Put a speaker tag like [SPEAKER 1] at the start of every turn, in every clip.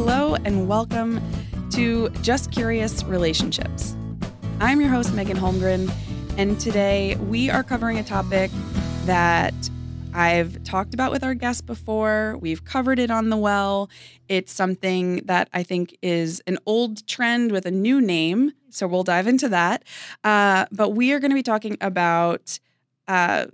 [SPEAKER 1] Hello and welcome to Just Curious Relationships. I'm your host, Meghan Holmgren, and today we are covering a topic that I've talked about with our guests before. We've covered it on the well. It's something that I think is an old trend with a new name. So we'll dive into that. Uh, but we are going to be talking about uh,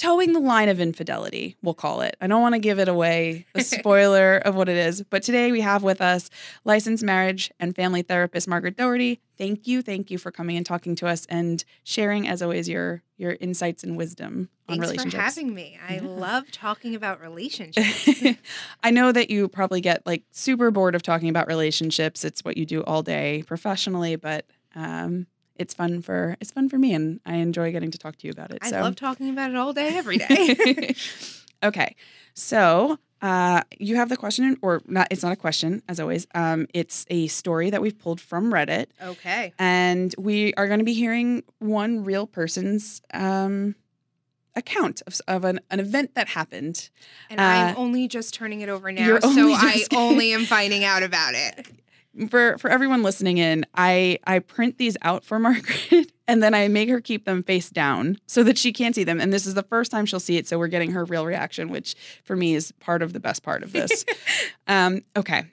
[SPEAKER 1] towing the line of infidelity, we'll call it. I don't want to give it away, the spoiler of what it is. But today we have with us licensed marriage and family therapist Margaret Doherty. Thank you, thank you for coming and talking to us and sharing, as always, your your insights and wisdom on relationships.
[SPEAKER 2] Thanks
[SPEAKER 1] relationships.
[SPEAKER 2] for having me. I
[SPEAKER 1] Yeah.
[SPEAKER 2] love talking about relationships.
[SPEAKER 1] I know that you probably get like super bored of talking about relationships. It's what you do all day professionally, but um, it's fun for it's fun for me, and I enjoy getting to talk to you about it.
[SPEAKER 2] I
[SPEAKER 1] so.
[SPEAKER 2] love talking about it all day, every day.
[SPEAKER 1] okay, so uh, you have the question, or not? It's not a question, as always. Um, it's a story that we've pulled from Reddit,
[SPEAKER 2] okay.
[SPEAKER 1] and we are going to be hearing one real person's um, account of, of an, an event that happened.
[SPEAKER 2] And I'm
[SPEAKER 1] Uh,
[SPEAKER 2] only just turning it over now, so I only am finding out about it.
[SPEAKER 1] For for everyone listening in, I I print these out for Margaret and then I make her keep them face down so that she can't see them. And this is the first time she'll see it, so we're getting her real reaction, which for me is part of the best part of this. um, okay.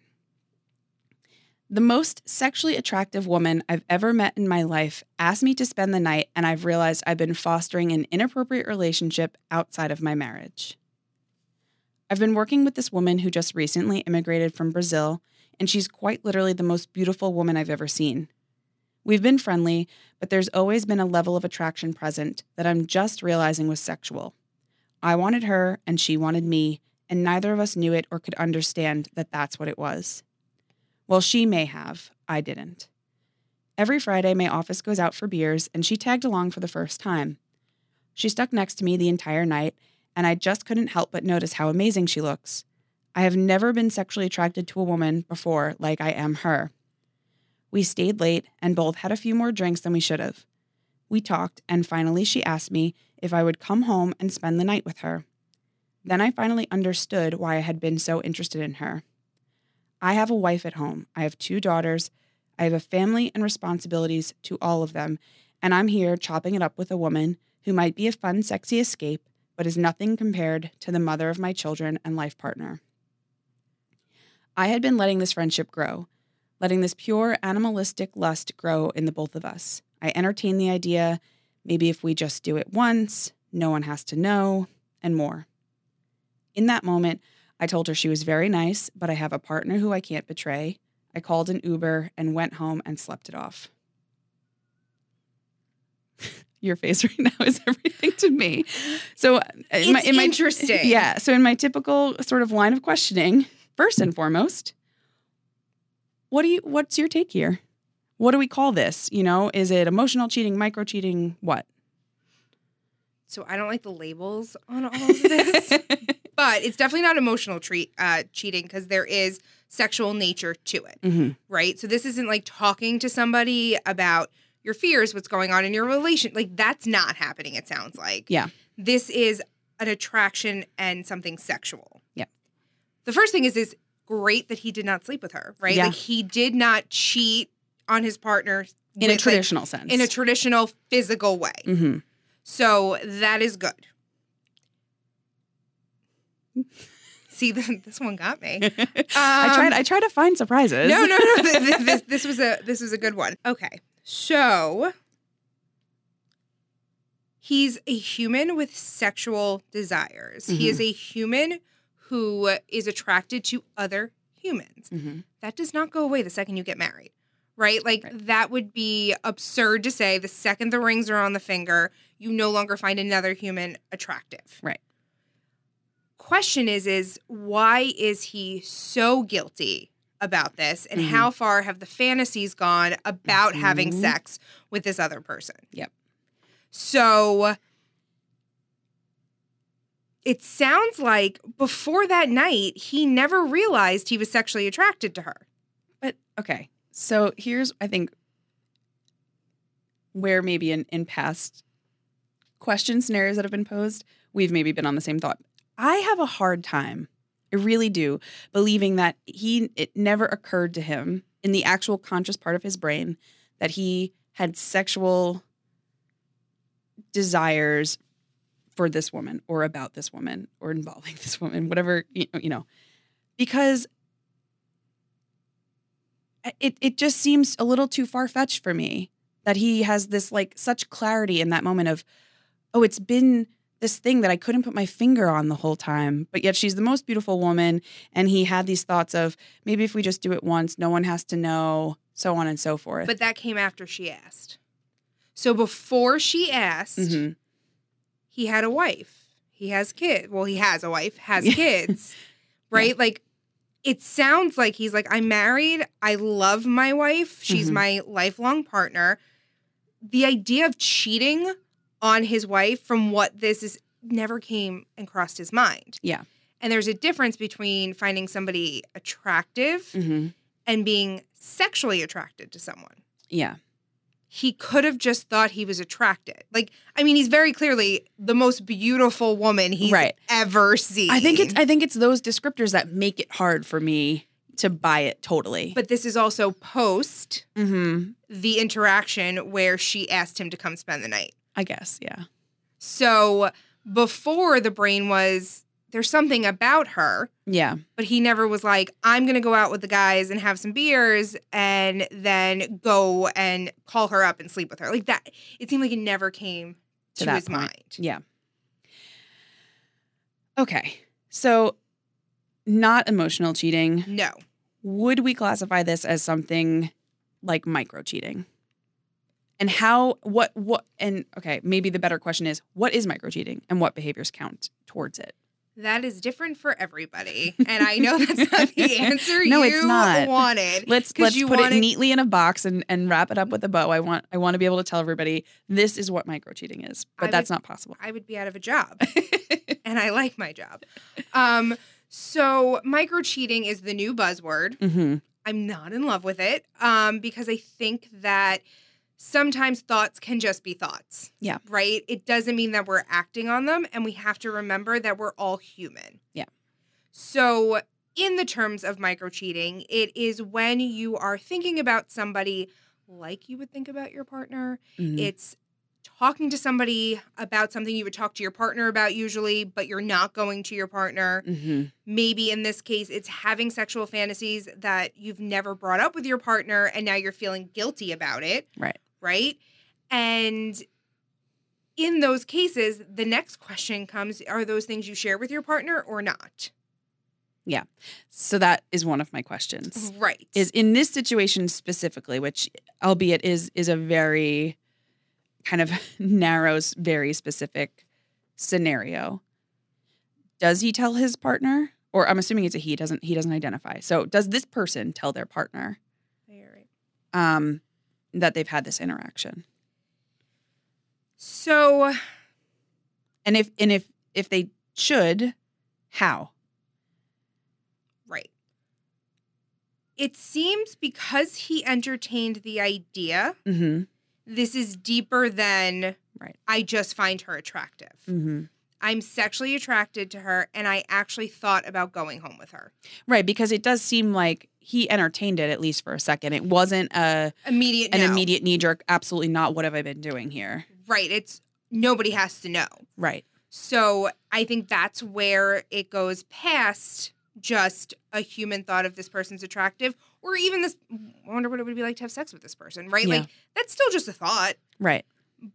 [SPEAKER 1] The most sexually attractive woman I've ever met in my life asked me to spend the night, and I've realized I've been fostering an inappropriate relationship outside of my marriage. I've been working with this woman who just recently immigrated from Brazil and she's quite literally the most beautiful woman I've ever seen. We've been friendly, but there's always been a level of attraction present that I'm just realizing was sexual. I wanted her, and she wanted me, and neither of us knew it or could understand that that's what it was. Well, she may have, I didn't. Every Friday, my office goes out for beers, and she tagged along for the first time. She stuck next to me the entire night, and I just couldn't help but notice how amazing she looks. I have never been sexually attracted to a woman before like I am her. We stayed late and both had a few more drinks than we should have. We talked, and finally she asked me if I would come home and spend the night with her. Then I finally understood why I had been so interested in her. I have a wife at home, I have two daughters, I have a family and responsibilities to all of them, and I'm here chopping it up with a woman who might be a fun, sexy escape, but is nothing compared to the mother of my children and life partner. I had been letting this friendship grow, letting this pure animalistic lust grow in the both of us. I entertained the idea maybe if we just do it once, no one has to know, and more. In that moment, I told her she was very nice, but I have a partner who I can't betray. I called an Uber and went home and slept it off. Your face right now is everything to me. So, uh, in my,
[SPEAKER 2] It's
[SPEAKER 1] in my,
[SPEAKER 2] interesting.
[SPEAKER 1] Yeah. So, in my typical sort of line of questioning, first and foremost, what do you? What's your take here? What do we call this? You know, is it emotional cheating, micro cheating? What?
[SPEAKER 2] So I don't like the labels on all of this, but it's definitely not emotional treat uh, cheating because there is sexual nature to it,
[SPEAKER 1] hmm
[SPEAKER 2] right? So this isn't like talking to somebody about your fears, what's going on in your relation. Like that's not happening. It sounds like.
[SPEAKER 1] Yeah.
[SPEAKER 2] This is an attraction and something sexual. The first thing is is great that he did not sleep with her, right?
[SPEAKER 1] Yeah.
[SPEAKER 2] Like he did not cheat on his partner
[SPEAKER 1] In a
[SPEAKER 2] with, like,
[SPEAKER 1] traditional sense.
[SPEAKER 2] in a traditional physical way.
[SPEAKER 1] hmm
[SPEAKER 2] So that is good. See, th- this one got me.
[SPEAKER 1] I tried. I tried to find surprises.
[SPEAKER 2] No, no, no. th- th- This, this was a this was a good one. Okay, so he's a human with sexual desires. He is a human who is attracted to other humans.
[SPEAKER 1] Mhm.
[SPEAKER 2] That does not go away the second you get married, right? Like
[SPEAKER 1] Right.
[SPEAKER 2] that would be absurd to say. The second the rings are on the finger, you no longer find another human attractive.
[SPEAKER 1] Right.
[SPEAKER 2] Question is, is why is he so guilty about this, and
[SPEAKER 1] Mhm.
[SPEAKER 2] how far have the fantasies gone about having
[SPEAKER 1] Mhm.
[SPEAKER 2] sex with this other person?
[SPEAKER 1] Yep.
[SPEAKER 2] So it sounds like before that night, he never realized he was sexually attracted to her.
[SPEAKER 1] But okay. So here's I think where maybe in, in past question scenarios that have been posed, we've maybe been on the same thought. I have a hard time I really do, believing that he it never occurred to him in the actual conscious part of his brain that he had sexual desires for this woman or about this woman or involving this woman, whatever you know. Because it it just seems a little too far fetched for me that he has this like such clarity in that moment of, oh, it's been this thing that I couldn't put my finger on the whole time, but yet she's the most beautiful woman. And he had these thoughts of maybe if we just do it once, no one has to know, so on and so forth.
[SPEAKER 2] But that came after she asked. So before she asked,
[SPEAKER 1] Mhm.
[SPEAKER 2] He had a wife. He has kids. Well, he has a wife, has kids, right? Like it sounds like he's like, I'm married. I love my wife. She's
[SPEAKER 1] Mhm.
[SPEAKER 2] my lifelong partner. The idea of cheating on his wife from what this is never came and crossed his mind.
[SPEAKER 1] Yeah.
[SPEAKER 2] And there's a difference between finding somebody attractive
[SPEAKER 1] Mhm.
[SPEAKER 2] and being sexually attracted to someone
[SPEAKER 1] yeah,
[SPEAKER 2] he could have just thought he was attracted. Like, I mean, he's very clearly the most beautiful woman he's
[SPEAKER 1] Right.
[SPEAKER 2] ever seen.
[SPEAKER 1] I think it's I think it's those descriptors that make it hard for me to buy it totally.
[SPEAKER 2] but this is also post
[SPEAKER 1] hmm
[SPEAKER 2] the interaction where she asked him to come spend the night.
[SPEAKER 1] I guess, yeah,
[SPEAKER 2] So before the brain was there's something about her,
[SPEAKER 1] yeah,
[SPEAKER 2] but he never was like, I'm gonna go out with the guys and have some beers and then go and call her up and sleep with her. Like that. It seemed like it never came
[SPEAKER 1] To
[SPEAKER 2] to, his
[SPEAKER 1] point.
[SPEAKER 2] mind.
[SPEAKER 1] yeah. Okay, so not emotional cheating.
[SPEAKER 2] No.
[SPEAKER 1] would we classify this as something like micro cheating? And how what what and okay, maybe the better question is what is micro cheating and what behaviors count towards it?
[SPEAKER 2] That is different for everybody. And I know that's not the answer
[SPEAKER 1] No,
[SPEAKER 2] you
[SPEAKER 1] it's not.
[SPEAKER 2] wanted.
[SPEAKER 1] Let's let's
[SPEAKER 2] you
[SPEAKER 1] put
[SPEAKER 2] want
[SPEAKER 1] it neatly in a box and and wrap it up with a bow. I want I want to be able to tell everybody this is what micro cheating is, but
[SPEAKER 2] I
[SPEAKER 1] that's
[SPEAKER 2] would-
[SPEAKER 1] not possible.
[SPEAKER 2] I would be out of a job. and I like my job. Um, so micro cheating is the new buzzword.
[SPEAKER 1] hmm
[SPEAKER 2] I'm not in love with it um, because I think that sometimes thoughts can just be thoughts.
[SPEAKER 1] Yeah.
[SPEAKER 2] Right? It doesn't mean that we're acting on them. And we have to remember that we're all human.
[SPEAKER 1] Yeah.
[SPEAKER 2] So, in the terms of micro cheating, it is when you are thinking about somebody like you would think about your partner.
[SPEAKER 1] Mhm.
[SPEAKER 2] It's talking to somebody about something you would talk to your partner about usually, but you're not going to your partner
[SPEAKER 1] Mhm.
[SPEAKER 2] maybe in this case it's having sexual fantasies that you've never brought up with your partner and now you're feeling guilty about it
[SPEAKER 1] Right.
[SPEAKER 2] Right and in those cases the next question comes are those things you share with your partner or not Yeah.
[SPEAKER 1] So that is one of my questions.
[SPEAKER 2] right
[SPEAKER 1] is in this situation specifically, which albeit is is a very kind of narrow, very specific scenario. Does he tell his partner, or I'm assuming it's a he? Doesn't he doesn't identify? So does this person tell their partner
[SPEAKER 2] You're right.
[SPEAKER 1] um, that they've had this interaction?
[SPEAKER 2] so
[SPEAKER 1] And if and if if they should, how?
[SPEAKER 2] right it seems because he entertained the idea
[SPEAKER 1] Mm-hmm.
[SPEAKER 2] this is deeper than
[SPEAKER 1] Right.
[SPEAKER 2] i just find her attractive
[SPEAKER 1] Mm-hmm.
[SPEAKER 2] I'm sexually attracted to her and I actually thought about going home with her.
[SPEAKER 1] Right, because it does seem like he entertained it at least for a second. It wasn't a
[SPEAKER 2] Immediate
[SPEAKER 1] an
[SPEAKER 2] no.
[SPEAKER 1] immediate knee jerk. Absolutely not. What have I been doing here?
[SPEAKER 2] Right. It's nobody has to know.
[SPEAKER 1] Right.
[SPEAKER 2] So I think that's where it goes past just a human thought of this person's attractive or even this I wonder what it would be like to have sex with this person, right?
[SPEAKER 1] Yeah.
[SPEAKER 2] Like that's still just a thought.
[SPEAKER 1] Right.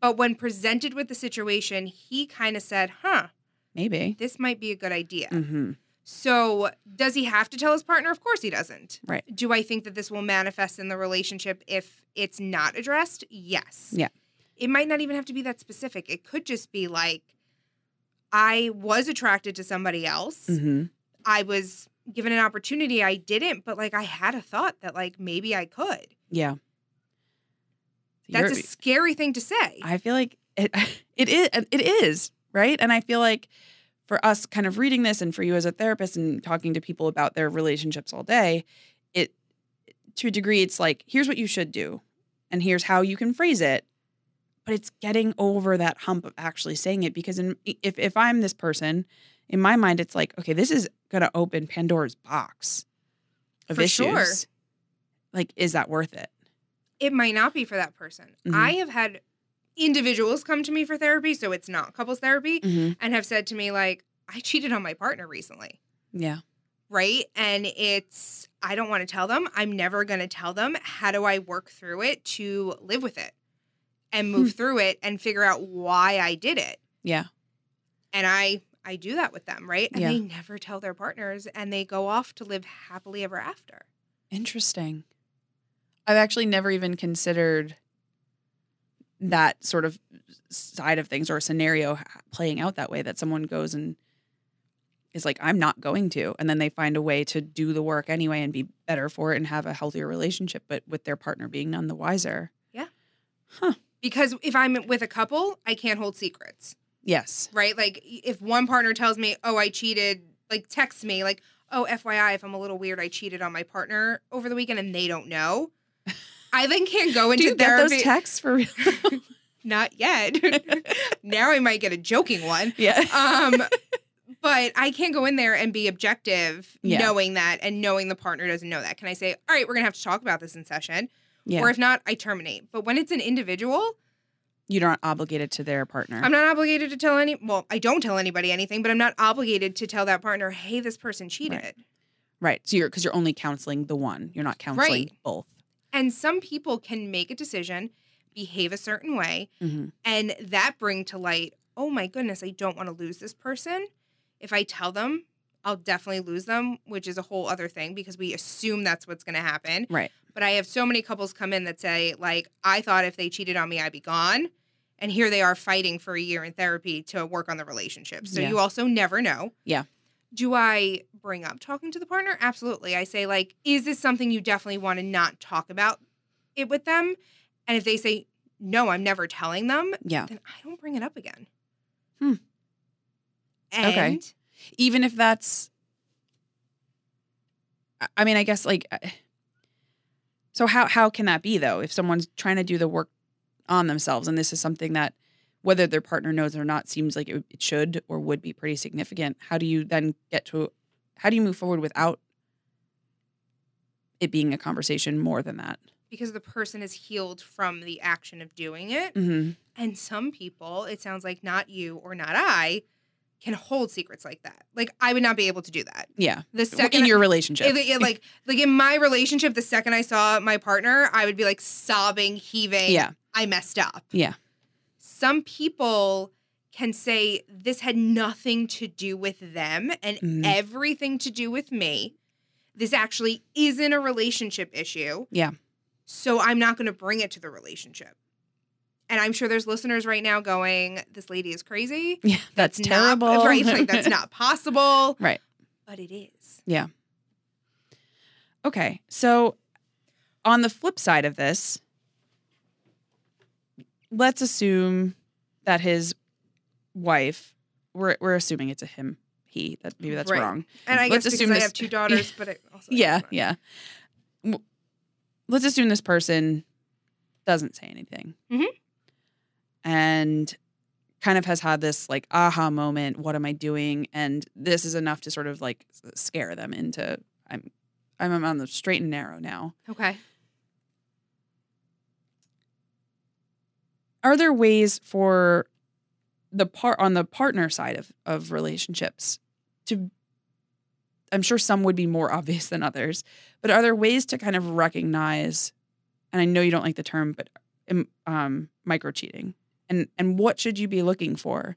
[SPEAKER 2] But when presented with the situation, he kind of said, huh,
[SPEAKER 1] Maybe.
[SPEAKER 2] this might be a good idea.
[SPEAKER 1] Mm-hmm.
[SPEAKER 2] So, does he have to tell his partner? Of course he doesn't.
[SPEAKER 1] Right.
[SPEAKER 2] Do I think that this will manifest in the relationship if it's not addressed? Yes.
[SPEAKER 1] Yeah.
[SPEAKER 2] It might not even have to be that specific. It could just be like, I was attracted to somebody else.
[SPEAKER 1] Mm-hmm.
[SPEAKER 2] I was given an opportunity. I didn't, but like I had a thought that like maybe I could.
[SPEAKER 1] Yeah.
[SPEAKER 2] That's
[SPEAKER 1] You're-
[SPEAKER 2] a scary thing to say.
[SPEAKER 1] I feel like it it is it is, right? And I feel like for us kind of reading this and for you as a therapist and talking to people about their relationships all day, it to a degree it's like here's what you should do and here's how you can phrase it. But it's getting over that hump of actually saying it because in, if if I'm this person in my mind, it's like, okay, this is going to open Pandora's box of
[SPEAKER 2] For
[SPEAKER 1] issues.
[SPEAKER 2] sure.
[SPEAKER 1] Like, is that worth it?
[SPEAKER 2] It might not be for that person.
[SPEAKER 1] Mhm.
[SPEAKER 2] I have had individuals come to me for therapy, so it's not couples therapy,
[SPEAKER 1] Mm-hmm.
[SPEAKER 2] and have said to me, like, I cheated on my partner recently.
[SPEAKER 1] Yeah.
[SPEAKER 2] right? And it's, I don't want to tell them. I'm never going to tell them. How do I work through it to live with it and move through it and figure out why I did it?
[SPEAKER 1] Yeah.
[SPEAKER 2] And I, I do that with them, right? And
[SPEAKER 1] Yeah.
[SPEAKER 2] they never tell their partners and they go off to live happily ever after.
[SPEAKER 1] Interesting. I've actually never even considered that sort of side of things or a scenario playing out that way that someone goes and is like, I'm not going to. And then they find a way to do the work anyway and be better for it and have a healthier relationship, but with their partner being none the wiser. Yeah. Huh.
[SPEAKER 2] Because if I'm with a couple, I can't hold secrets,
[SPEAKER 1] Yes.
[SPEAKER 2] right? Like if one partner tells me, oh, I cheated, like texts me, like, oh, FYI, if I'm a little weird, I cheated on my partner over the weekend and they don't know. I then can't go into
[SPEAKER 1] Do you get those texts for real?
[SPEAKER 2] Not yet. now I might get a joking one.
[SPEAKER 1] yeah.
[SPEAKER 2] Um, but I can't go in there and be objective
[SPEAKER 1] Yeah.
[SPEAKER 2] knowing that and knowing the partner doesn't know that. Can I say, all right, we're going to have to talk about this in session?
[SPEAKER 1] Yeah.
[SPEAKER 2] Or if not, I terminate. But when it's an individual,
[SPEAKER 1] You're not obligated to their partner.
[SPEAKER 2] I'm not obligated to tell any, well, I don't tell anybody anything, but I'm not obligated to tell that partner, hey, this person cheated.
[SPEAKER 1] right. So you're, because you're only counseling the one, you're not counseling
[SPEAKER 2] Right.
[SPEAKER 1] both.
[SPEAKER 2] And some people can make a decision, behave a certain way,
[SPEAKER 1] hmm
[SPEAKER 2] and that bring to light oh my goodness i don't want to lose this person if i tell them i'll definitely lose them which is a whole other thing because we assume that's what's going to happen
[SPEAKER 1] Right.
[SPEAKER 2] but i have so many couples come in that say like i thought if they cheated on me i'd be gone and here they are fighting for a year in therapy to work on the relationship so
[SPEAKER 1] Yeah.
[SPEAKER 2] you also never know
[SPEAKER 1] Yeah.
[SPEAKER 2] Do i bring up talking to the partner absolutely i say like is this something you definitely want to not talk about it with them and if they say no i'm never telling them
[SPEAKER 1] Yeah.
[SPEAKER 2] then I don't bring it up again.
[SPEAKER 1] Hmm.
[SPEAKER 2] And
[SPEAKER 1] Okay. even if that's I- mean i guess like uh, so how how can that be though if someone's trying to do the work on themselves and this is something that whether their partner knows or not seems like it, it should or would be pretty significant how do you then get to how do you move forward without it being a conversation more than that
[SPEAKER 2] because the person is healed from the action of doing it.
[SPEAKER 1] mm-hmm.
[SPEAKER 2] And some people, it sounds like not you or not I, can hold secrets like that. Like I would not be able to do that.
[SPEAKER 1] yeah
[SPEAKER 2] The second
[SPEAKER 1] in your relationship
[SPEAKER 2] it- like like in my relationship, the second I saw my partner, I would be like sobbing, heaving.
[SPEAKER 1] yeah
[SPEAKER 2] I messed up.
[SPEAKER 1] Yeah.
[SPEAKER 2] Some people can say this had nothing to do with them and
[SPEAKER 1] Mhm.
[SPEAKER 2] everything to do with me. This actually isn't a relationship issue.
[SPEAKER 1] Yeah.
[SPEAKER 2] So I'm not going to bring it to the relationship. And I'm sure there's listeners right now going, this lady is crazy.
[SPEAKER 1] yeah that's,
[SPEAKER 2] not-
[SPEAKER 1] terrible
[SPEAKER 2] right. Like, that's not possible.
[SPEAKER 1] Right.
[SPEAKER 2] But it is. Yeah.
[SPEAKER 1] Okay. So on the flip side of this, let's assume that his wife, we're, we're assuming it's a him, he, that maybe that's
[SPEAKER 2] Right.
[SPEAKER 1] wrong.
[SPEAKER 2] And I
[SPEAKER 1] Let's
[SPEAKER 2] guess
[SPEAKER 1] assume
[SPEAKER 2] because I have two daughters, but it also
[SPEAKER 1] Yeah. Yeah. Let's assume this person doesn't say anything.
[SPEAKER 2] Mhm.
[SPEAKER 1] And kind of has had this like aha moment, what am I doing? And this is enough to sort of like scare them into I'm I'm on the straight and narrow now.
[SPEAKER 2] Okay.
[SPEAKER 1] Are there ways for the part on the partner side of of relationships to i'm sure some would be more obvious than others but are there ways to kind of recognize and i know you don't like the term but um, micro cheating and and what should you be looking for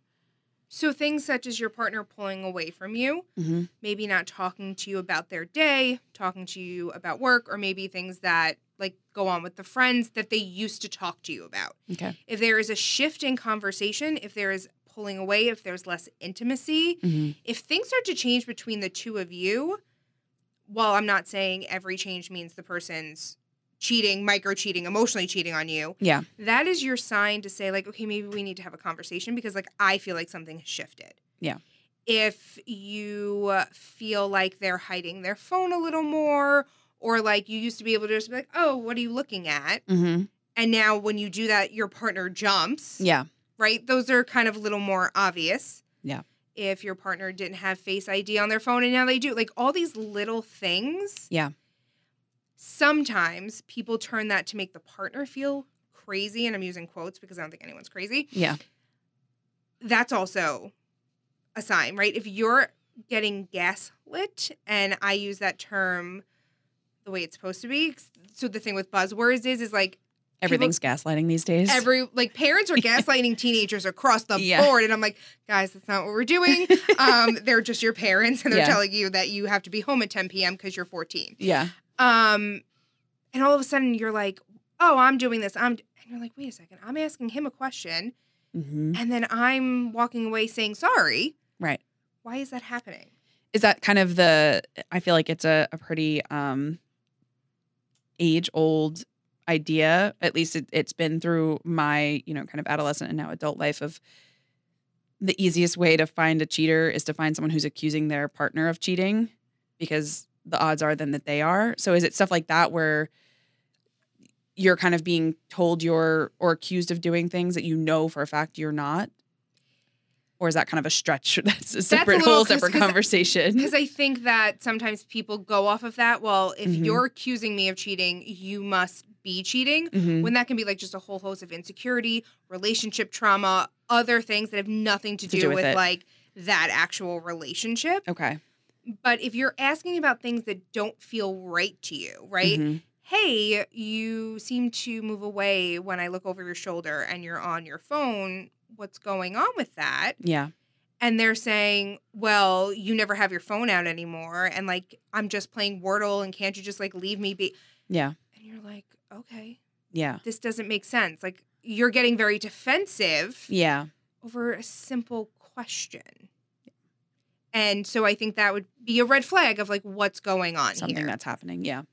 [SPEAKER 2] So things such as your partner pulling away from you,
[SPEAKER 1] mm-hmm.
[SPEAKER 2] maybe not talking to you about their day, talking to you about work, or maybe things that like go on with the friends that they used to talk to you about.
[SPEAKER 1] okay
[SPEAKER 2] If there is a shift in conversation, if there is pulling away, if there's less intimacy,
[SPEAKER 1] mm-hmm.
[SPEAKER 2] if things start to change between the two of you, while I'm not saying every change means the person's cheating, micro cheating, emotionally cheating on you,
[SPEAKER 1] yeah
[SPEAKER 2] that is your sign to say, like, okay, maybe we need to have a conversation because, like, I feel like something has shifted.
[SPEAKER 1] Yeah.
[SPEAKER 2] If you feel like they're hiding their phone a little more, or like you used to be able to just be like, oh, what are you looking at?
[SPEAKER 1] mm-hmm.
[SPEAKER 2] And now when you do that, your partner jumps
[SPEAKER 1] yeah
[SPEAKER 2] right? Those are kind of a little more obvious.
[SPEAKER 1] Yeah.
[SPEAKER 2] if your partner didn't have Face ID on their phone and now they do. Like all these little things.
[SPEAKER 1] Yeah.
[SPEAKER 2] Sometimes people turn that to make the partner feel crazy. And I'm using quotes because I don't think anyone's crazy.
[SPEAKER 1] Yeah.
[SPEAKER 2] That's also a sign, right? If you're getting gaslit, and I use that term the way it's supposed to be. So the thing with buzzwords is, is like
[SPEAKER 1] Everything's gaslighting these days.
[SPEAKER 2] every like parents are gaslighting teenagers across the
[SPEAKER 1] Yeah.
[SPEAKER 2] board and i'm like guys that's not what we're doing um they're just your parents and they're
[SPEAKER 1] Yeah.
[SPEAKER 2] telling you that you have to be home at 10 p.m because you're 14
[SPEAKER 1] yeah.
[SPEAKER 2] Um and all of a sudden you're like oh i'm doing this i'm and you're like wait a second i'm asking him a question
[SPEAKER 1] hmm
[SPEAKER 2] and then i'm walking away saying sorry
[SPEAKER 1] Right.
[SPEAKER 2] why is that happening
[SPEAKER 1] Is that kind of the? I feel like it's a, a pretty um, age old idea. At least it, it's been through my you know kind of adolescent and now adult life of the easiest way to find a cheater is to find someone who's accusing their partner of cheating because the odds are then that they are. So is it stuff like that where you're kind of being told you're or accused of doing things that you know for a fact you're not? Or is that kind of a stretch? That's a separate
[SPEAKER 2] little-
[SPEAKER 1] whole
[SPEAKER 2] 'cause-
[SPEAKER 1] separate
[SPEAKER 2] 'cause-
[SPEAKER 1] conversation.
[SPEAKER 2] because i think that sometimes people go off of that well if
[SPEAKER 1] Mhm.
[SPEAKER 2] you're accusing me of cheating you must be cheating
[SPEAKER 1] Mhm.
[SPEAKER 2] when that can be like just a whole host of insecurity, relationship trauma, other things that have nothing to,
[SPEAKER 1] To
[SPEAKER 2] do,
[SPEAKER 1] do with
[SPEAKER 2] with, like that actual relationship.
[SPEAKER 1] Okay.
[SPEAKER 2] But if you're asking about things that don't feel right to you, right?
[SPEAKER 1] Mhm.
[SPEAKER 2] Hey, you seem to move away when I look over your shoulder and you're on your phone. What's going on with that?
[SPEAKER 1] Yeah.
[SPEAKER 2] And they're saying, well, you never have your phone out anymore. And like, I'm just playing Wordle and can't you just like leave me be?
[SPEAKER 1] Yeah.
[SPEAKER 2] And you're like, okay
[SPEAKER 1] Yeah.
[SPEAKER 2] this doesn't make sense. Like you're getting very defensive
[SPEAKER 1] Yeah.
[SPEAKER 2] over a simple question. And so I think that would be a red flag of like what's going on
[SPEAKER 1] Something
[SPEAKER 2] here.
[SPEAKER 1] that's happening. Yeah.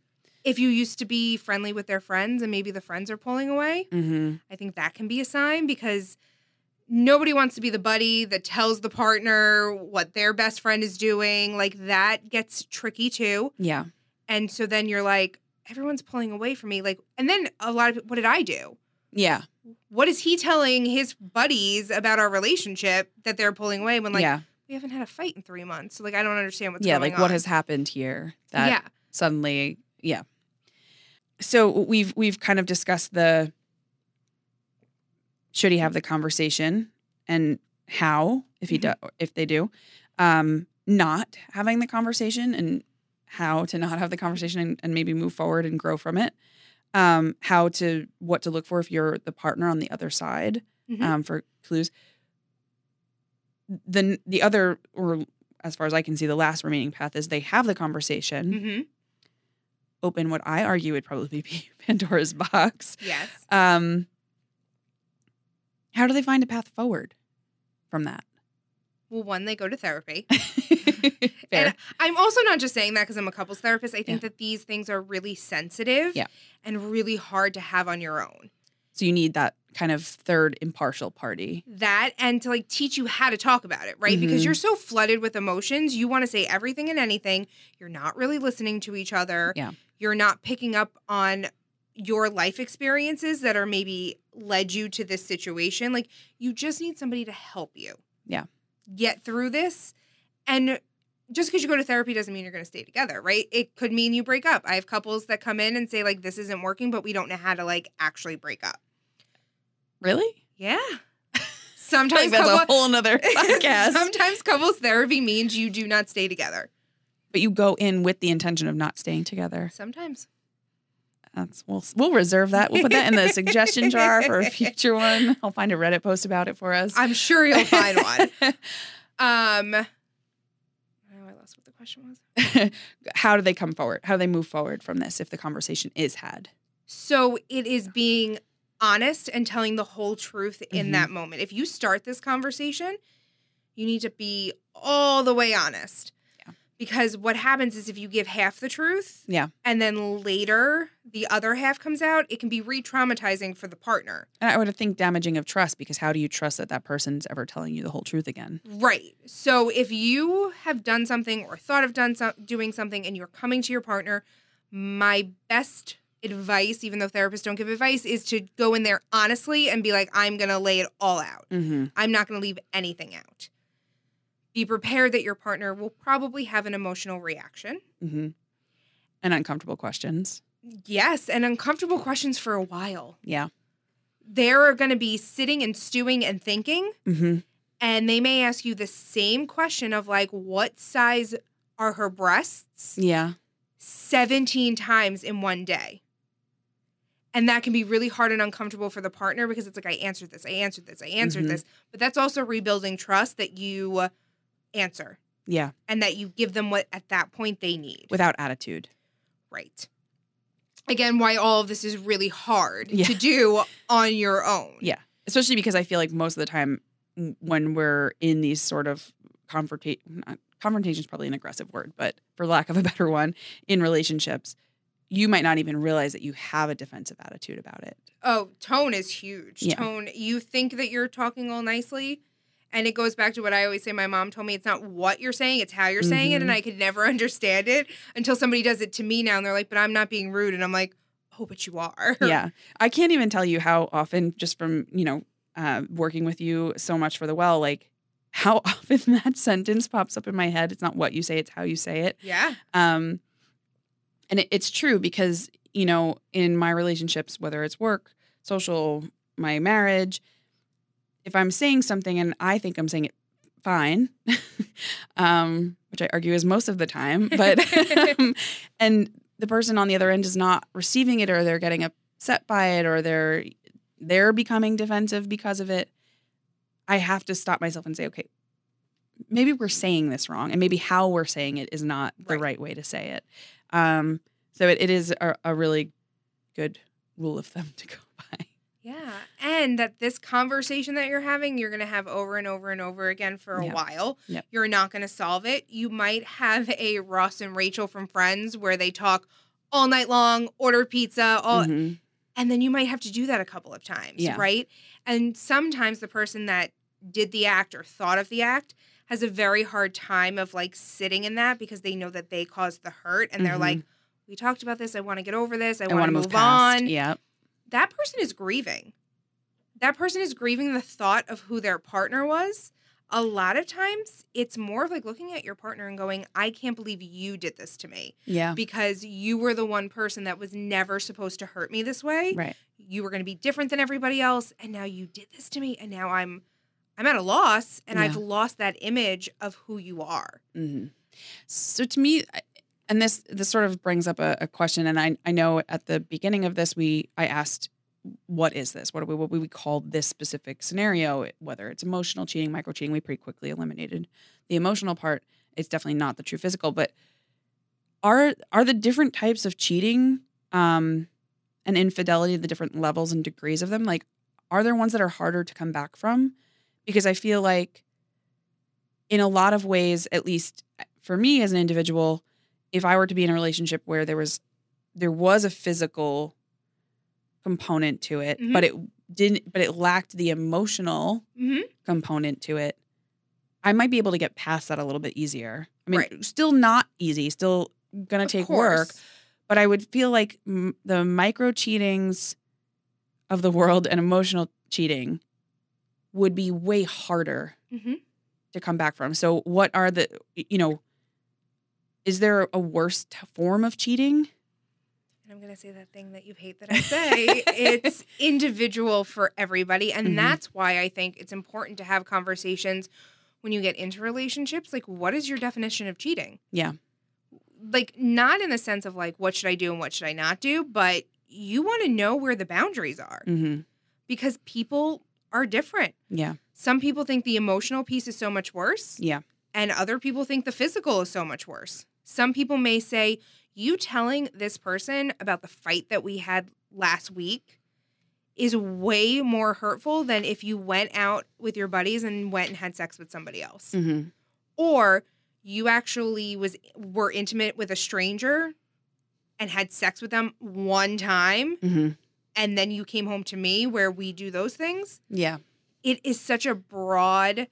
[SPEAKER 2] if you used to be friendly with their friends and maybe the friends are pulling away,
[SPEAKER 1] Mm-hmm.
[SPEAKER 2] I think that can be a sign because nobody wants to be the buddy that tells the partner what their best friend is doing. Like that gets tricky too.
[SPEAKER 1] Yeah.
[SPEAKER 2] And so then you're like, everyone's pulling away from me. Like, and then a lot of what did I do?
[SPEAKER 1] Yeah.
[SPEAKER 2] what is he telling his buddies about our relationship that they're pulling away when like
[SPEAKER 1] yeah.
[SPEAKER 2] We haven't had a fight in three months? So like I don't understand what's
[SPEAKER 1] yeah.
[SPEAKER 2] going
[SPEAKER 1] Like what has happened here that
[SPEAKER 2] yeah
[SPEAKER 1] suddenly, yeah. So we've we've kind of discussed the should he have the conversation and how if he
[SPEAKER 2] Mhm.
[SPEAKER 1] do if they do, um, not having the conversation and how to not have the conversation and, and maybe move forward and grow from it. Um, how to what to look for if you're the partner on the other side.
[SPEAKER 2] Mhm.
[SPEAKER 1] um, for clues. The the other, or as far as I can see, the last remaining path is they have the conversation,
[SPEAKER 2] Mhm.
[SPEAKER 1] open what I argue would probably be Pandora's box.
[SPEAKER 2] yes
[SPEAKER 1] Um, how do they find a path forward from that?
[SPEAKER 2] well one they go to therapy and i'm also not just saying that because i'm a couples therapist i think
[SPEAKER 1] Yeah.
[SPEAKER 2] that these things are really sensitive
[SPEAKER 1] Yeah.
[SPEAKER 2] and really hard to have on your own
[SPEAKER 1] so you need that kind of third impartial party.
[SPEAKER 2] that and to like teach you how to talk about it right because
[SPEAKER 1] Mhm.
[SPEAKER 2] you're so flooded with emotions you want to say everything and anything you're not really listening to each other
[SPEAKER 1] Yeah.
[SPEAKER 2] you're not picking up on your life experiences that are maybe led you to this situation like you just need somebody to help you
[SPEAKER 1] Yeah.
[SPEAKER 2] get through this and just because you go to therapy doesn't mean you're going to stay together right it could mean you break up i have couples that come in and say like this isn't working but we don't know how to like actually break up
[SPEAKER 1] Really?
[SPEAKER 2] yeah sometimes
[SPEAKER 1] that's a whole nother podcast.
[SPEAKER 2] Sometimes couples therapy means you do not stay together.
[SPEAKER 1] but you go in with the intention of not staying together.
[SPEAKER 2] Sometimes.
[SPEAKER 1] That's we'll we'll reserve that. We'll put that in the suggestion jar for a future one. I'll find a Reddit post about it for us.
[SPEAKER 2] I'm sure you'll find one. Um oh, I lost what the question was.
[SPEAKER 1] How do they come forward? How do they move forward from this if the conversation is had?
[SPEAKER 2] So it is being honest and telling the whole truth in
[SPEAKER 1] Mhm.
[SPEAKER 2] that moment. If you start this conversation, you need to be all the way honest. Because what happens is if you give half the truth,
[SPEAKER 1] Yeah.
[SPEAKER 2] and then later the other half comes out, it can be re-traumatizing for the partner.
[SPEAKER 1] And I would think damaging of trust because how do you trust that that person's ever telling you the whole truth again?
[SPEAKER 2] Right. So if you have done something or thought of done some, doing something and you're coming to your partner, my best advice, even though therapists don't give advice, is to go in there honestly and be like, I'm going to lay it all out.
[SPEAKER 1] Mm-hmm.
[SPEAKER 2] I'm not going to leave anything out. Be prepared that your partner will probably have an emotional reaction.
[SPEAKER 1] hmm And uncomfortable questions.
[SPEAKER 2] Yes, and uncomfortable questions for a while.
[SPEAKER 1] Yeah.
[SPEAKER 2] They're going to be sitting and stewing and thinking,
[SPEAKER 1] hmm
[SPEAKER 2] and they may ask you the same question of like, what size are her breasts?
[SPEAKER 1] Yeah.
[SPEAKER 2] 17 times in one day. And that can be really hard and uncomfortable for the partner because it's like, I answered this, I answered this, I answered
[SPEAKER 1] Mhm.
[SPEAKER 2] this. But that's also rebuilding trust that you answer
[SPEAKER 1] Yeah.
[SPEAKER 2] and that you give them what at that point they need.
[SPEAKER 1] Without attitude.
[SPEAKER 2] right. Again, why all of this is really hard
[SPEAKER 1] Yeah.
[SPEAKER 2] to do on your own.
[SPEAKER 1] Yeah. Especially because I feel like most of the time when we're in these sort of confrontation, confrontation is probably an aggressive word, but for lack of a better one, in relationships, you might not even realize that you have a defensive attitude about it.
[SPEAKER 2] Oh, tone is huge.
[SPEAKER 1] Yeah.
[SPEAKER 2] Tone, you think that you're talking all nicely. And it goes back to what I always say. My mom told me it's not what you're saying, it's how you're saying it. And
[SPEAKER 1] Mhm.
[SPEAKER 2] I could never understand it until somebody does it to me now. And they're like, but I'm not being rude. And I'm like, oh, but you are.
[SPEAKER 1] yeah. I can't even tell you how often, just from, you know, uh, working with you so much for the well, like how often that sentence pops up in my head. It's not what you say, it's how you say it.
[SPEAKER 2] Yeah.
[SPEAKER 1] Um, and it, it's true because, you know, in my relationships, whether it's work, social, my marriage, if I'm saying something and I think I'm saying it fine, um, which I argue is most of the time, but, um, and the person on the other end is not receiving it or they're getting upset by it or they're, they're becoming defensive because of it. I have to stop myself and say, okay, maybe we're saying this wrong and maybe how we're saying it is not the
[SPEAKER 2] Right.
[SPEAKER 1] right way to say it. Um, so it, it is a, a really good rule of thumb to go by.
[SPEAKER 2] Yeah. And that this conversation that you're having, you're going to have over and over and over again for a while.
[SPEAKER 1] Yep.
[SPEAKER 2] You're not going to solve it. You might have a Ross and Rachel from Friends where they talk all night long, order pizza, all
[SPEAKER 1] Mhm.
[SPEAKER 2] and then you might have to do that a couple of times,
[SPEAKER 1] Yeah.
[SPEAKER 2] right? And sometimes the person that did the act or thought of the act has a very hard time of like sitting in that because they know that they caused the hurt and they're
[SPEAKER 1] Mhm.
[SPEAKER 2] like, we talked about this. I want to get over this. I,
[SPEAKER 1] I
[SPEAKER 2] want to move,
[SPEAKER 1] move
[SPEAKER 2] on.
[SPEAKER 1] Yeah.
[SPEAKER 2] That person is grieving. That person is grieving the thought of who their partner was. A lot of times it's more of like looking at your partner and going, I can't believe you did this to me
[SPEAKER 1] Yeah.
[SPEAKER 2] because you were the one person that was never supposed to hurt me this way
[SPEAKER 1] Right.
[SPEAKER 2] you were going to be different than everybody else and now you did this to me and now i'm i'm at a loss and i've lost that image of who you are
[SPEAKER 1] hmm So to me, and this this sort of brings up a, a question, and I I know at the beginning of this we I asked, what is this? What do we what we call this specific scenario? Whether it's emotional cheating, micro cheating, we pretty quickly eliminated the emotional part. It's definitely not the true physical, but are are the different types of cheating um, and infidelity, the different levels and degrees of them, like are there ones that are harder to come back from? Because I feel like in a lot of ways, at least for me as an individual, if I were to be in a relationship where there was there was a physical component to it,
[SPEAKER 2] Mhm.
[SPEAKER 1] but it didn't but it lacked the emotional
[SPEAKER 2] mm-hmm.
[SPEAKER 1] component to it, I might be able to get past that a little bit easier. I mean,
[SPEAKER 2] Right.
[SPEAKER 1] still not easy, still gonna take work, but I would feel like m- the micro cheatings of the world and emotional cheating would be way harder
[SPEAKER 2] hmm
[SPEAKER 1] to come back from. So, what are the, you know, is there a worse t- form of cheating?
[SPEAKER 2] and i'm going to say that thing that you hate that i say it's individual for everybody and
[SPEAKER 1] Mhm.
[SPEAKER 2] that's why i think it's important to have conversations when you get into relationships like what is your definition of cheating
[SPEAKER 1] Yeah.
[SPEAKER 2] like not in the sense of like what should i do and what should i not do but you want to know where the boundaries are
[SPEAKER 1] Mm-hmm.
[SPEAKER 2] because people are different.
[SPEAKER 1] Yeah.
[SPEAKER 2] Some people think the emotional piece is so much worse,
[SPEAKER 1] Yeah.
[SPEAKER 2] and other people think the physical is so much worse. Some people may say, You telling this person about the fight that we had last week is way more hurtful than if you went out with your buddies and went and had sex with somebody else.
[SPEAKER 1] Mm-hmm.
[SPEAKER 2] Or you actually was were intimate with a stranger and had sex with them one time
[SPEAKER 1] Mm-hmm.
[SPEAKER 2] and then you came home to me where we do those things
[SPEAKER 1] Yeah.
[SPEAKER 2] it is such a broad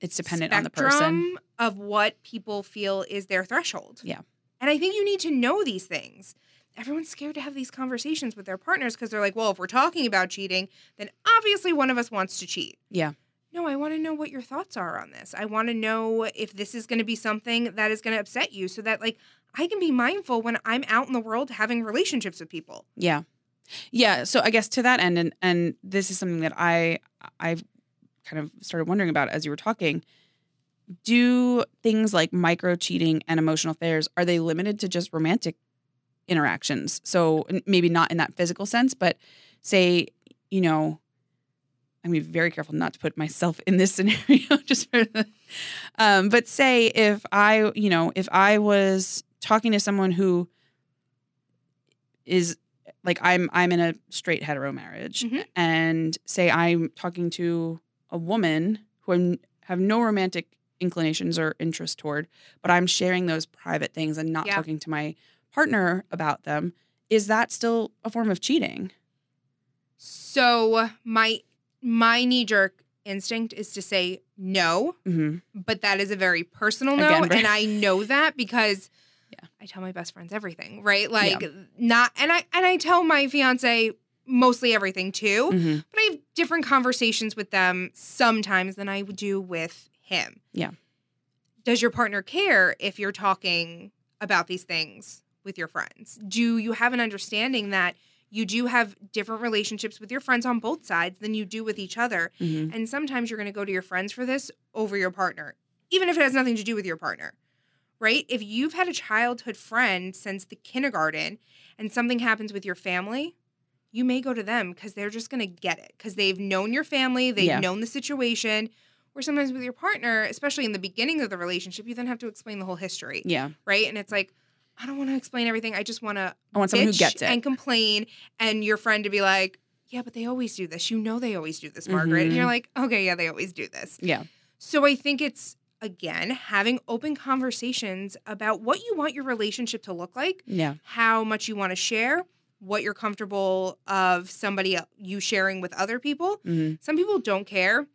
[SPEAKER 1] It's dependent on the person.
[SPEAKER 2] of what people feel is their threshold.
[SPEAKER 1] Yeah.
[SPEAKER 2] And I think you need to know these things. Everyone's scared to have these conversations with their partners because they're like, well, if we're talking about cheating, then obviously one of us wants to cheat.
[SPEAKER 1] Yeah.
[SPEAKER 2] no, I want to know what your thoughts are on this. I want to know if this is going to be something that is going to upset you so that like I can be mindful when I'm out in the world having relationships with people.
[SPEAKER 1] Yeah. Yeah. So I guess to that end, and and this is something that I I've kind of started wondering about as you were talking. Do things like micro cheating and emotional affairs are they limited to just romantic interactions? So maybe not in that physical sense, but say you know. I'm be very careful not to put myself in this scenario, just for the. Um, but say if I, you know, if I was talking to someone who is like I'm I'm in a straight hetero marriage
[SPEAKER 2] Mhm.
[SPEAKER 1] and say I'm talking to a woman who I have no romantic inclinations or interest toward, but I'm sharing those private things and not
[SPEAKER 2] Yeah.
[SPEAKER 1] talking to my partner about them, is that still a form of cheating?
[SPEAKER 2] So my my knee jerk instinct is to say no,
[SPEAKER 1] hmm
[SPEAKER 2] but that is a very personal no,
[SPEAKER 1] Again,
[SPEAKER 2] and I know that because
[SPEAKER 1] Yeah.
[SPEAKER 2] I tell my best friends everything, right? Like not, and I and I tell my fiance mostly everything too.
[SPEAKER 1] hmm
[SPEAKER 2] but I have different conversations with them sometimes than I would do with him.
[SPEAKER 1] Yeah.
[SPEAKER 2] Does your partner care if you're talking about these things with your friends? Do you have an understanding that you do have different relationships with your friends on both sides than you do with each other?
[SPEAKER 1] hmm
[SPEAKER 2] And sometimes you're going to go to your friends for this over your partner, even if it has nothing to do with your partner, right? If you've had a childhood friend since the kindergarten and something happens with your family, you may go to them because they're just going to get it because they've known your family, they've
[SPEAKER 1] Yeah.
[SPEAKER 2] known the situation. Or sometimes with your partner, especially in the beginning of the relationship, you then have to explain the whole history,
[SPEAKER 1] Yeah.
[SPEAKER 2] right? And it's like, I don't want to explain everything. I just want to
[SPEAKER 1] I want someone who gets it.
[SPEAKER 2] and complain, and your friend to be like, "Yeah, but they always do this. You know, they always do this, Margaret." And you're
[SPEAKER 1] Mhm.
[SPEAKER 2] like, "Okay, yeah, they always do this."
[SPEAKER 1] yeah.
[SPEAKER 2] So I think it's again having open conversations about what you want your relationship to look like,
[SPEAKER 1] Yeah.
[SPEAKER 2] how much you want to share, what you're comfortable of somebody you sharing with other people.
[SPEAKER 1] hmm
[SPEAKER 2] Some people don't care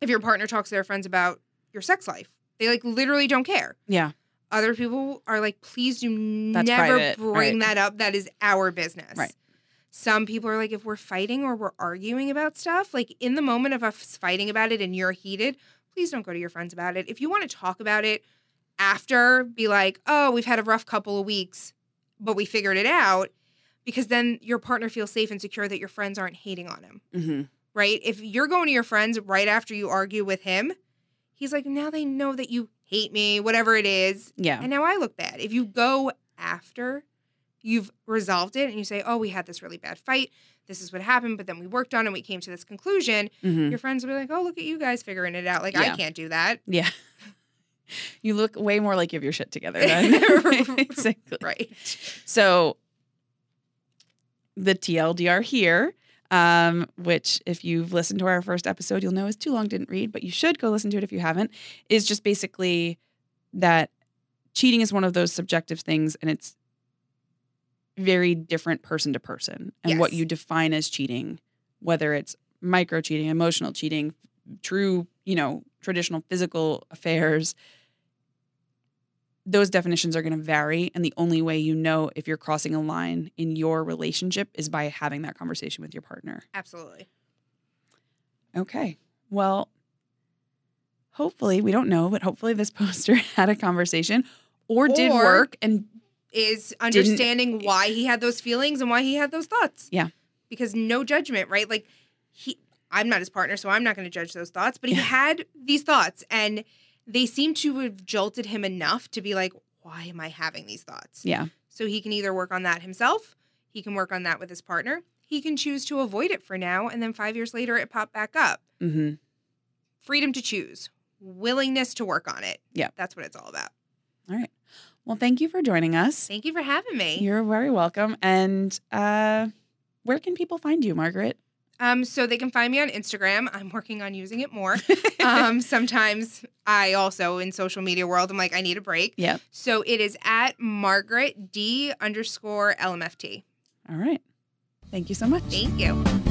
[SPEAKER 2] if your partner talks to their friends about your sex life. They like literally don't care.
[SPEAKER 1] Yeah.
[SPEAKER 2] Other people are like, please do
[SPEAKER 1] That's
[SPEAKER 2] never
[SPEAKER 1] private,
[SPEAKER 2] bring
[SPEAKER 1] right.
[SPEAKER 2] that up. That is our business.
[SPEAKER 1] Right.
[SPEAKER 2] Some people are like, if we're fighting or we're arguing about stuff, like in the moment of us fighting about it and you're heated, please don't go to your friends about it. If you want to talk about it after, be like, oh, we've had a rough couple of weeks, but we figured it out. Because then your partner feels safe and secure that your friends aren't hating on him
[SPEAKER 1] hmm
[SPEAKER 2] right? If you're going to your friends right after you argue with him, he's like, now they know that you hate me, whatever it is.
[SPEAKER 1] Yeah.
[SPEAKER 2] And now I look bad. If you go after you've resolved it and you say, oh, we had this really bad fight, this is what happened, but then we worked on it and we came to this conclusion,
[SPEAKER 1] hmm
[SPEAKER 2] your friends will be like, oh, look at you guys figuring it out. Like,
[SPEAKER 1] Yeah.
[SPEAKER 2] I can't do that.
[SPEAKER 1] Yeah. You look way more like you have your shit together.
[SPEAKER 2] Right.
[SPEAKER 1] So the TLDR here, um, which if you've listened to our first episode, you'll know is too long didn't read, but you should go listen to it if you haven't, is just basically that cheating is one of those subjective things and it's very different person to person. And what you define as cheating, whether it's micro cheating, emotional cheating, true, you know, traditional physical affairs those definitions are going to vary and the only way you know if you're crossing a line in your relationship is by having that conversation with your partner
[SPEAKER 2] Absolutely.
[SPEAKER 1] okay well hopefully we don't know but hopefully this poster had a conversation or, did work and
[SPEAKER 2] Is understanding why he had those feelings and why he had those thoughts.
[SPEAKER 1] Yeah.
[SPEAKER 2] Because no judgment, right? Like he I'm not his partner, so I'm not going to judge those thoughts, but he
[SPEAKER 1] Yeah.
[SPEAKER 2] had these thoughts and they seem to have jolted him enough to be like, why am I having these thoughts?
[SPEAKER 1] yeah
[SPEAKER 2] So he can either work on that himself, he can work on that with his partner, he can choose to avoid it for now, and then five years later it popped back up.
[SPEAKER 1] hmm
[SPEAKER 2] Freedom to choose, willingness to work on it.
[SPEAKER 1] Yeah.
[SPEAKER 2] That's what it's all about.
[SPEAKER 1] all right well thank you for joining us
[SPEAKER 2] Thank you for having me.
[SPEAKER 1] you're very welcome and uh where can people find you margaret
[SPEAKER 2] Um, so they can find me on Instagram. I'm working on using it more. um, sometimes I also in social media world, I'm like, I need a break.
[SPEAKER 1] Yeah.
[SPEAKER 2] So it is at Margaret D underscore LMFT.
[SPEAKER 1] all right thank you so much
[SPEAKER 2] Thank you.